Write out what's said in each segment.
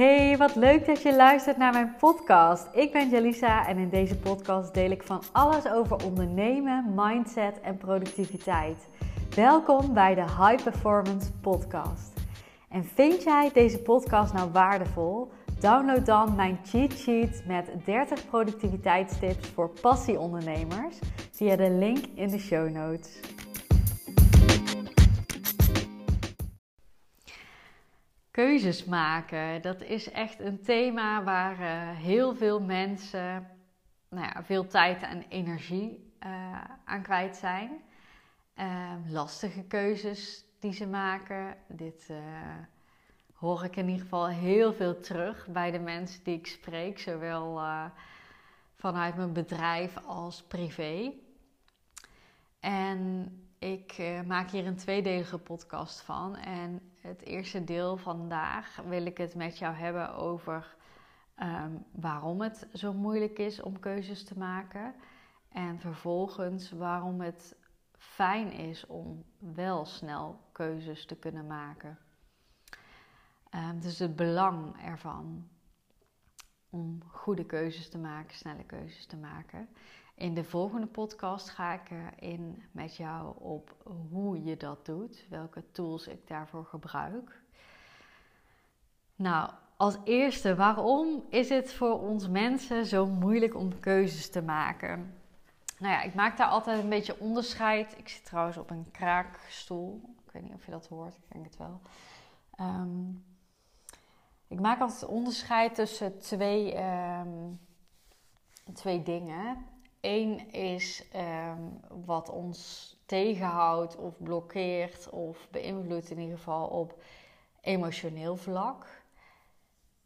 Hey, wat leuk dat je luistert naar mijn podcast. Ik ben Jalisa en in deze podcast deel ik van alles over ondernemen, mindset en productiviteit. Welkom bij de High Performance Podcast. En vind jij deze podcast nou waardevol? Download dan mijn cheat sheet met 30 productiviteitstips voor passieondernemers via de link in de show notes. Keuzes maken, dat is echt een thema waar uh, heel veel mensen nou ja, veel tijd en energie uh, aan kwijt zijn. Uh, lastige keuzes die ze maken. Dit eh, hoor ik in ieder geval heel veel terug bij de mensen die ik spreek, zowel vanuit mijn bedrijf als privé. En ik maak hier een tweedelige podcast van. En het eerste deel vandaag wil ik het met jou hebben over um, waarom het zo moeilijk is om keuzes te maken. En vervolgens waarom het fijn is om wel snel keuzes te kunnen maken. Um, dus het belang ervan om goede keuzes te maken, snelle keuzes te maken. In de volgende podcast ga ik in met jou op hoe je dat doet, welke tools ik daarvoor gebruik. Nou, als eerste, waarom is het voor ons mensen zo moeilijk om keuzes te maken? Nou ja, ik maak daar altijd een beetje onderscheid. Ik zit trouwens op een kraakstoel. Ik weet niet of je dat hoort, ik denk het wel. Ehm, ik maak altijd onderscheid tussen twee, um, twee dingen. Eén is um, wat ons tegenhoudt of blokkeert of beïnvloedt in ieder geval op emotioneel vlak.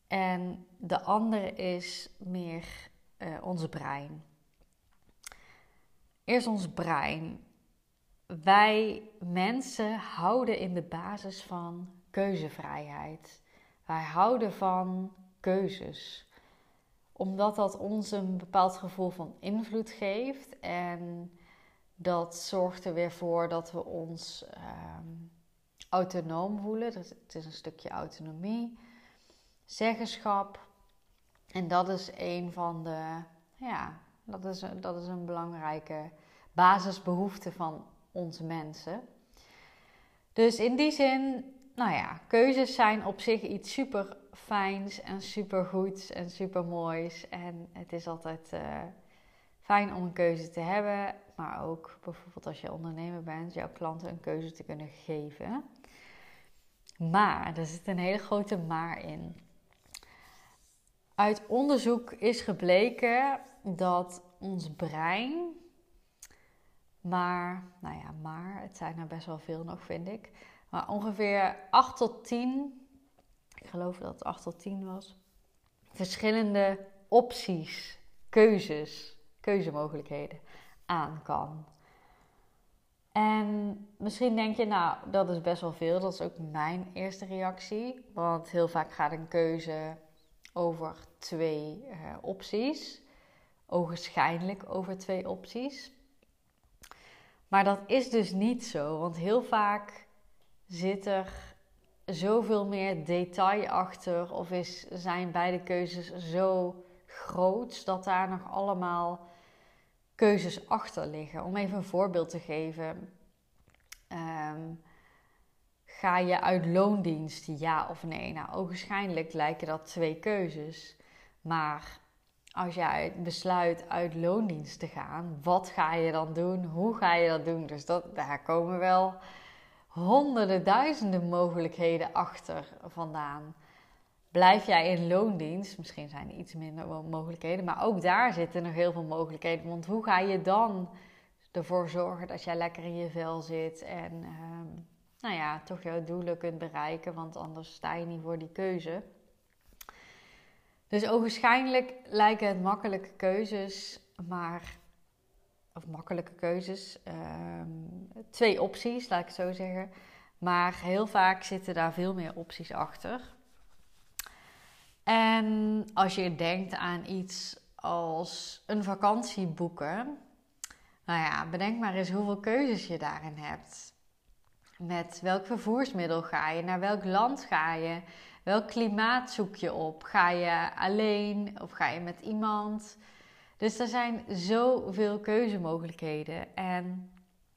En de andere is meer uh, ons brein. Eerst ons brein. Wij mensen houden in de basis van keuzevrijheid. Wij houden van keuzes omdat dat ons een bepaald gevoel van invloed geeft. En dat zorgt er weer voor dat we ons ehm, autonoom voelen. Dus het is een stukje autonomie, zeggenschap. En dat is een van de, ja, dat is, dat is een belangrijke basisbehoefte van onze mensen. Dus in die zin, nou ja, keuzes zijn op zich iets super fijns en super goeds en super moois. En het is altijd uh, fijn om een keuze te hebben, maar ook bijvoorbeeld als je ondernemer bent, jouw klanten een keuze te kunnen geven. Maar er zit een hele grote maar in. Uit onderzoek is gebleken dat ons brein, maar, nou ja, maar, het zijn er best wel veel nog, vind ik, maar ongeveer 8 tot 10 ik geloof dat het 8 tot 10 was, verschillende opties, keuzes, keuzemogelijkheden aan kan. En misschien denk je, nou, dat is best wel veel. Dat is ook mijn eerste reactie. Want heel vaak gaat een keuze over twee uh, opties. Ogenschijnlijk over twee opties. Maar dat is dus niet zo. Want heel vaak zit er zoveel meer detail achter? Of is, zijn beide keuzes zo groot dat daar nog allemaal keuzes achter liggen? Om even een voorbeeld te geven. Ehm, ga je uit loondienst, ja of nee? Nou, ogenschijnlijk lijken dat twee keuzes. Maar als jij besluit uit loondienst te gaan, wat ga je dan doen? Hoe ga je dat doen? Dus dat, daar komen wel honderden, duizenden mogelijkheden achter vandaan. Blijf jij in loondienst, misschien zijn er iets minder mogelijkheden, maar ook daar zitten nog heel veel mogelijkheden. Want hoe ga je dan ervoor zorgen dat jij lekker in je vel zit en ehm, nou ja, toch jouw doelen kunt bereiken, want anders sta je niet voor die keuze. Dus ogenschijnlijk lijken het makkelijke keuzes, maar of makkelijke keuzes. Ehm, twee opties, laat ik het zo zeggen. Maar heel vaak zitten daar veel meer opties achter. En als je denkt aan iets als een vakantie boeken, nou ja, bedenk maar eens hoeveel keuzes je daarin hebt. met welk vervoersmiddel ga je, naar welk land ga je, welk klimaat zoek je op. Ga je alleen of ga je met iemand? Dus er zijn zoveel keuzemogelijkheden. En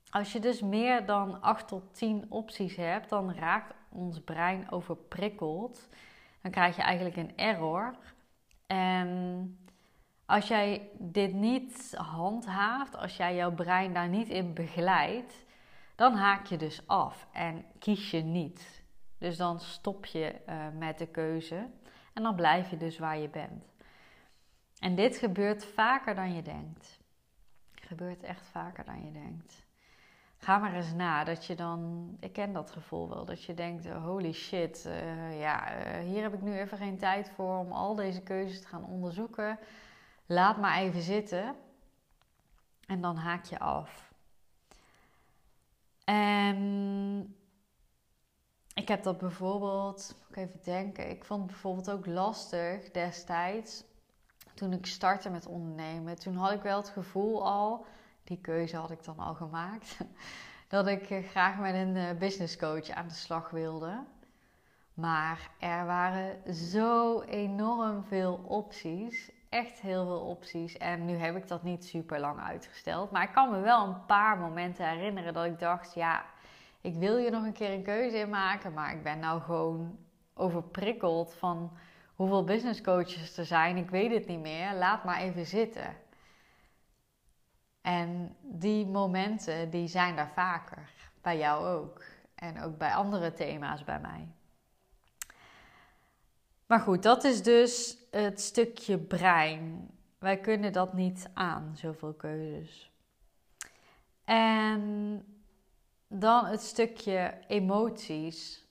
als je dus meer dan 8 tot 10 opties hebt, dan raakt ons brein overprikkeld. Dan krijg je eigenlijk een error. En als jij dit niet handhaaft, als jij jouw brein daar niet in begeleidt, dan haak je dus af en kies je niet. Dus dan stop je uh, met de keuze en dan blijf je dus waar je bent. En dit gebeurt vaker dan je denkt. Gebeurt echt vaker dan je denkt. Ga maar eens na dat je dan, ik ken dat gevoel wel, dat je denkt: oh, holy shit, uh, ja, uh, hier heb ik nu even geen tijd voor om al deze keuzes te gaan onderzoeken. Laat maar even zitten. En dan haak je af. En ik heb dat bijvoorbeeld, moet ik even denken, ik vond het bijvoorbeeld ook lastig destijds toen ik startte met ondernemen. Toen had ik wel het gevoel al, die keuze had ik dan al gemaakt, dat ik eh, graag met een eh, business coach aan de slag wilde. Maar er waren zo enorm veel opties. Echt heel veel opties. En nu heb ik dat niet super lang uitgesteld. Maar ik kan me wel een paar momenten herinneren dat ik dacht: ja, ik wil je nog een keer een keuze in maken. Maar ik ben nou gewoon overprikkeld van hoeveel business coaches er zijn. Ik weet het niet meer. Laat maar even zitten. En die momenten, die zijn daar vaker. Bij jou ook. En ook bij andere thema's bij mij. Maar goed, dat is dus het stukje brein. Wij kunnen dat niet aan, zoveel keuzes. En dan het stukje emoties.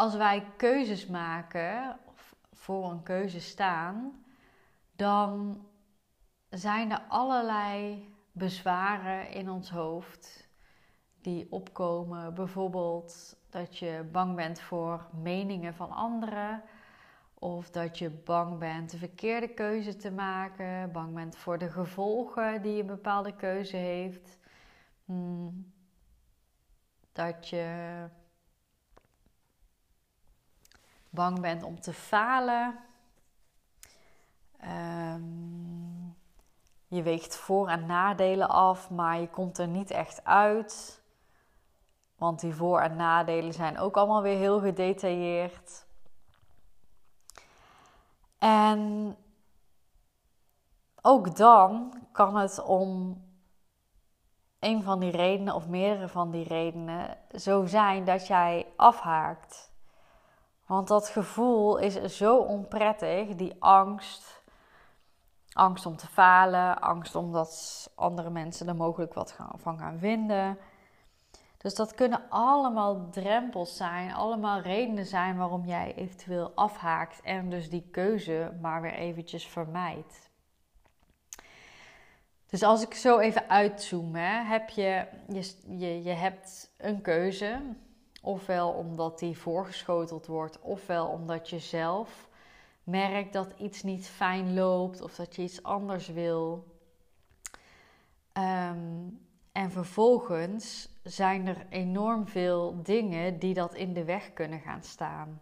Als wij keuzes maken of voor een keuze staan, dan zijn er allerlei bezwaren in ons hoofd die opkomen. Bijvoorbeeld dat je bang bent voor meningen van anderen. Of dat je bang bent de verkeerde keuze te maken. Bang bent voor de gevolgen die een bepaalde keuze heeft. Hmm. Dat je bang bent om te falen. Um, je weegt voor- en nadelen af, maar je komt er niet echt uit. Want die voor- en nadelen zijn ook allemaal weer heel gedetailleerd. En ook dan kan het om een van die redenen of meerdere van die redenen zo zijn dat jij afhaakt. Want dat gevoel is zo onprettig, die angst Angst om te falen, angst omdat andere mensen er mogelijk wat van gaan vinden. Dus dat kunnen allemaal drempels zijn, allemaal redenen zijn waarom jij eventueel afhaakt en dus die keuze maar weer eventjes vermijdt. Dus als ik zo even uitzoom, hè, heb je, je, je, hebt een keuze, ofwel omdat die voorgeschoteld wordt, ofwel omdat je zelf merkt dat iets niet fijn loopt of dat je iets anders wil. Ehm, en vervolgens zijn er enorm veel dingen die dat in de weg kunnen gaan staan.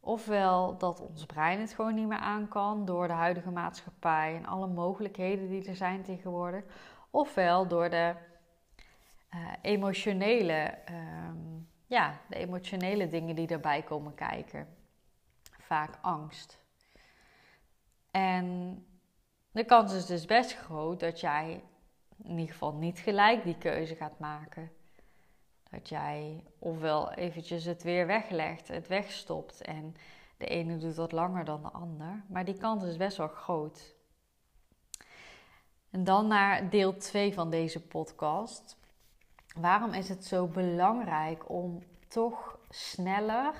Ofwel dat ons brein het gewoon niet meer aan kan door de huidige maatschappij en alle mogelijkheden die er zijn tegenwoordig. Ofwel door de uh, emotionele, ehm, ja, de emotionele dingen die erbij komen kijken. Vaak angst. En de kans is dus best groot dat jij in ieder geval niet gelijk die keuze gaat maken. Dat jij ofwel eventjes het weer weglegt, het wegstopt en de ene doet wat langer dan de ander. Maar die kans is best wel groot. En dan naar deel 2 van deze podcast. Waarom is het zo belangrijk om toch sneller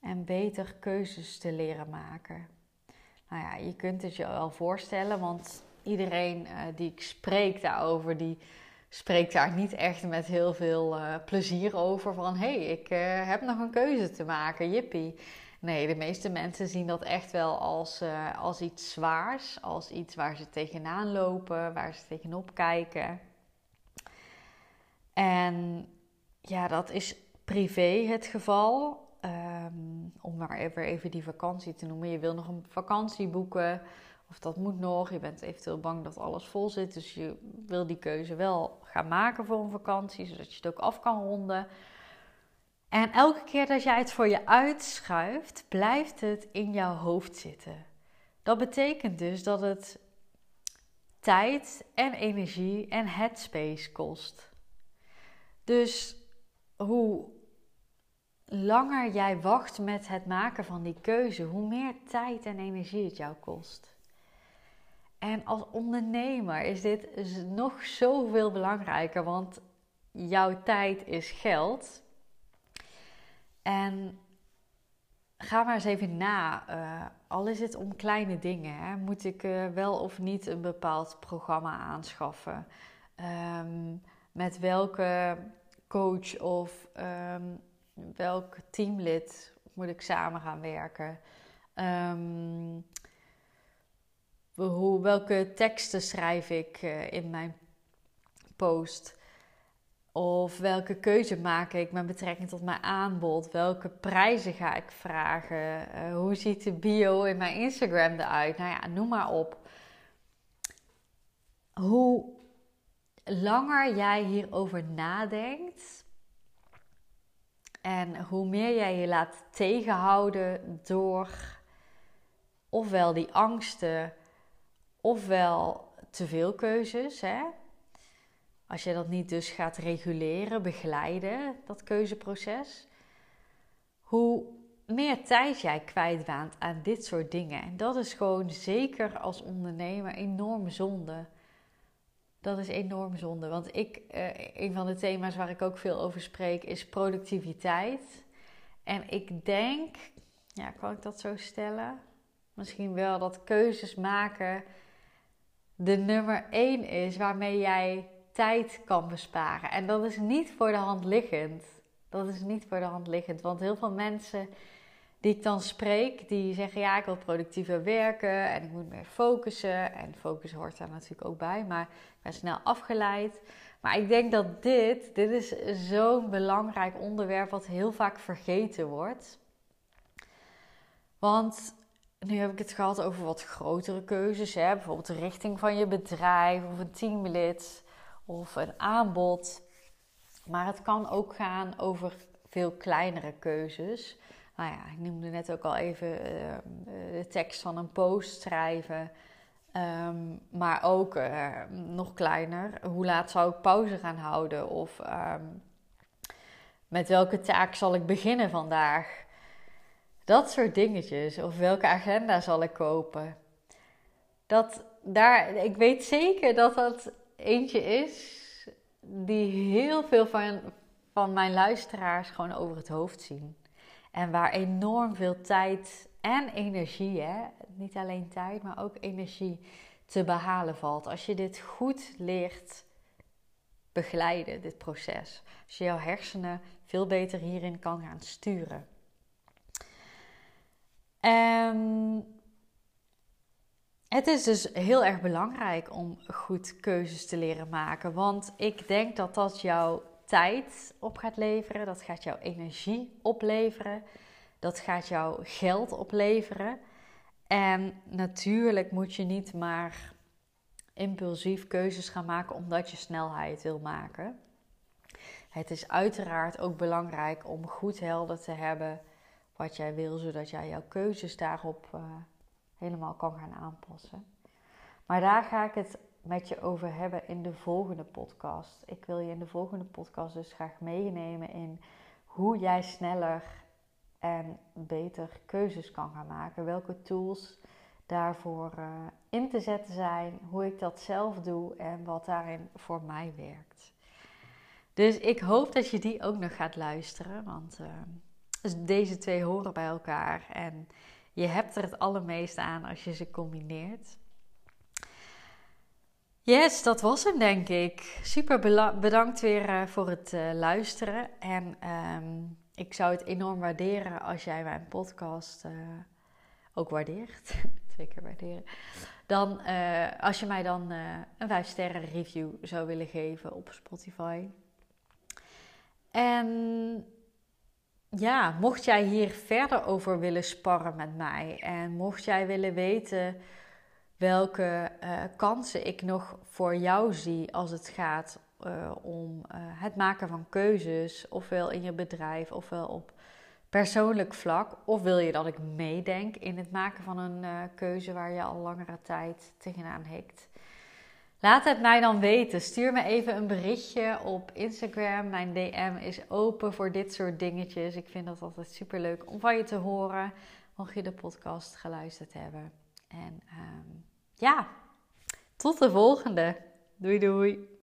en beter keuzes te leren maken? Nou ja, je kunt het je wel voorstellen, want iedereen uh, die ik spreek daarover, die spreekt daar niet echt met heel veel uh, plezier over. Van hé, hey, ik uh, heb nog een keuze te maken, jippie. Nee, de meeste mensen zien dat echt wel als, als iets zwaars, als iets waar ze tegenaan lopen, waar ze tegenop kijken. En ja, dat is privé het geval. Ehm, om maar even, even die vakantie te noemen. Je wil nog een vakantie boeken. Of dat moet nog. Je bent eventueel bang dat alles vol zit. Dus je wil die keuze wel gaan maken voor een vakantie. Zodat je het ook af kan ronden. En elke keer dat jij het voor je uitschuift, blijft het in jouw hoofd zitten. Dat betekent dus dat het tijd en energie en headspace kost. Dus hoe langer jij wacht met het maken van die keuze, hoe meer tijd en energie het jou kost. En als ondernemer is dit nog zoveel belangrijker, want jouw tijd is geld. En ga maar eens even na. Uh, al is het om kleine dingen. Hè? Moet ik uh, wel of niet een bepaald programma aanschaffen? Um, met welke coach of um, welk teamlid moet ik samen gaan werken? Um, hoe, welke teksten schrijf ik uh, in mijn post? Of welke keuze maak ik met betrekking tot mijn aanbod? Welke prijzen ga ik vragen? Uh, hoe ziet de bio in mijn Instagram eruit? Nou ja, noem maar op. Hoe langer jij hierover nadenkt en hoe meer jij je laat tegenhouden door ofwel die angsten, ofwel te veel keuzes, hè? Als je dat niet dus gaat reguleren, begeleiden, dat keuzeproces, hoe meer tijd jij kwijtwaant aan dit soort dingen. En dat is gewoon zeker als ondernemer enorm zonde. Dat is enorm zonde. Want ik, uh, een van de thema's waar ik ook veel over spreek is productiviteit. En ik denk, ja, kan ik dat zo stellen? Misschien wel dat keuzes maken de nummer één is waarmee jij tijd kan besparen. En dat is niet voor de hand liggend. Dat is niet voor de hand liggend. Want heel veel mensen die ik dan spreek, die zeggen ja, ik wil productiever werken en ik moet meer focussen. En focus hoort daar natuurlijk ook bij, maar ik ben snel afgeleid. Maar ik denk dat dit, dit is zo'n belangrijk onderwerp wat heel vaak vergeten wordt. Want nu heb ik het gehad over wat grotere keuzes, hè? bijvoorbeeld de richting van je bedrijf of een teamlid of een aanbod. Maar het kan ook gaan over veel kleinere keuzes. Nou ja, ik noemde net ook al even uh, de tekst van een post schrijven. Um, maar ook uh, nog kleiner, hoe laat zou ik pauze gaan houden? Of um, met welke taak zal ik beginnen vandaag? Dat soort dingetjes. Of welke agenda zal ik kopen? Dat daar, ik weet zeker dat dat eentje is die heel veel van, van mijn luisteraars gewoon over het hoofd zien. En waar enorm veel tijd en energie, hè? niet alleen tijd, maar ook energie te behalen valt. Als je dit goed leert begeleiden, dit proces. Als je jouw hersenen veel beter hierin kan gaan sturen. Um, het is dus heel erg belangrijk om goed keuzes te leren maken. Want ik denk dat dat jouw op gaat leveren. Dat gaat jouw energie opleveren. Dat gaat jouw geld opleveren. En natuurlijk moet je niet maar impulsief keuzes gaan maken omdat je snelheid wil maken. Het is uiteraard ook belangrijk om goed helder te hebben wat jij wil, zodat jij jouw keuzes daarop uh, helemaal kan gaan aanpassen. Maar daar ga ik het met je over hebben in de volgende podcast. Ik wil je in de volgende podcast dus graag meenemen in hoe jij sneller en beter keuzes kan gaan maken. Welke tools daarvoor uh, in te zetten zijn, hoe ik dat zelf doe en wat daarin voor mij werkt. Dus ik hoop dat je die ook nog gaat luisteren, want uh, deze twee horen bij elkaar en je hebt er het allermeest aan als je ze combineert. Yes, dat was hem denk ik. Super bedankt weer uh, voor het uh, luisteren. En um, ik zou het enorm waarderen als jij mijn podcast uh, ook waardeert. Twee keer waarderen. Dan als je mij dan een 5 sterren review zou willen geven op Spotify. En ja, mocht jij hier verder over willen sparren met mij en mocht jij willen weten welke uh, kansen ik nog voor jou zie als het gaat uh, om uh, het maken van keuzes, ofwel in je bedrijf ofwel op persoonlijk vlak, of wil je dat ik meedenk in het maken van een keuze waar je al langere tijd tegenaan hikt. Laat het mij dan weten. Stuur me even een berichtje op Instagram. Mijn DM is open voor dit soort dingetjes. Ik vind dat altijd super leuk om van je te horen. Mocht je de podcast geluisterd hebben. En um, ja, tot de volgende. Doei doei.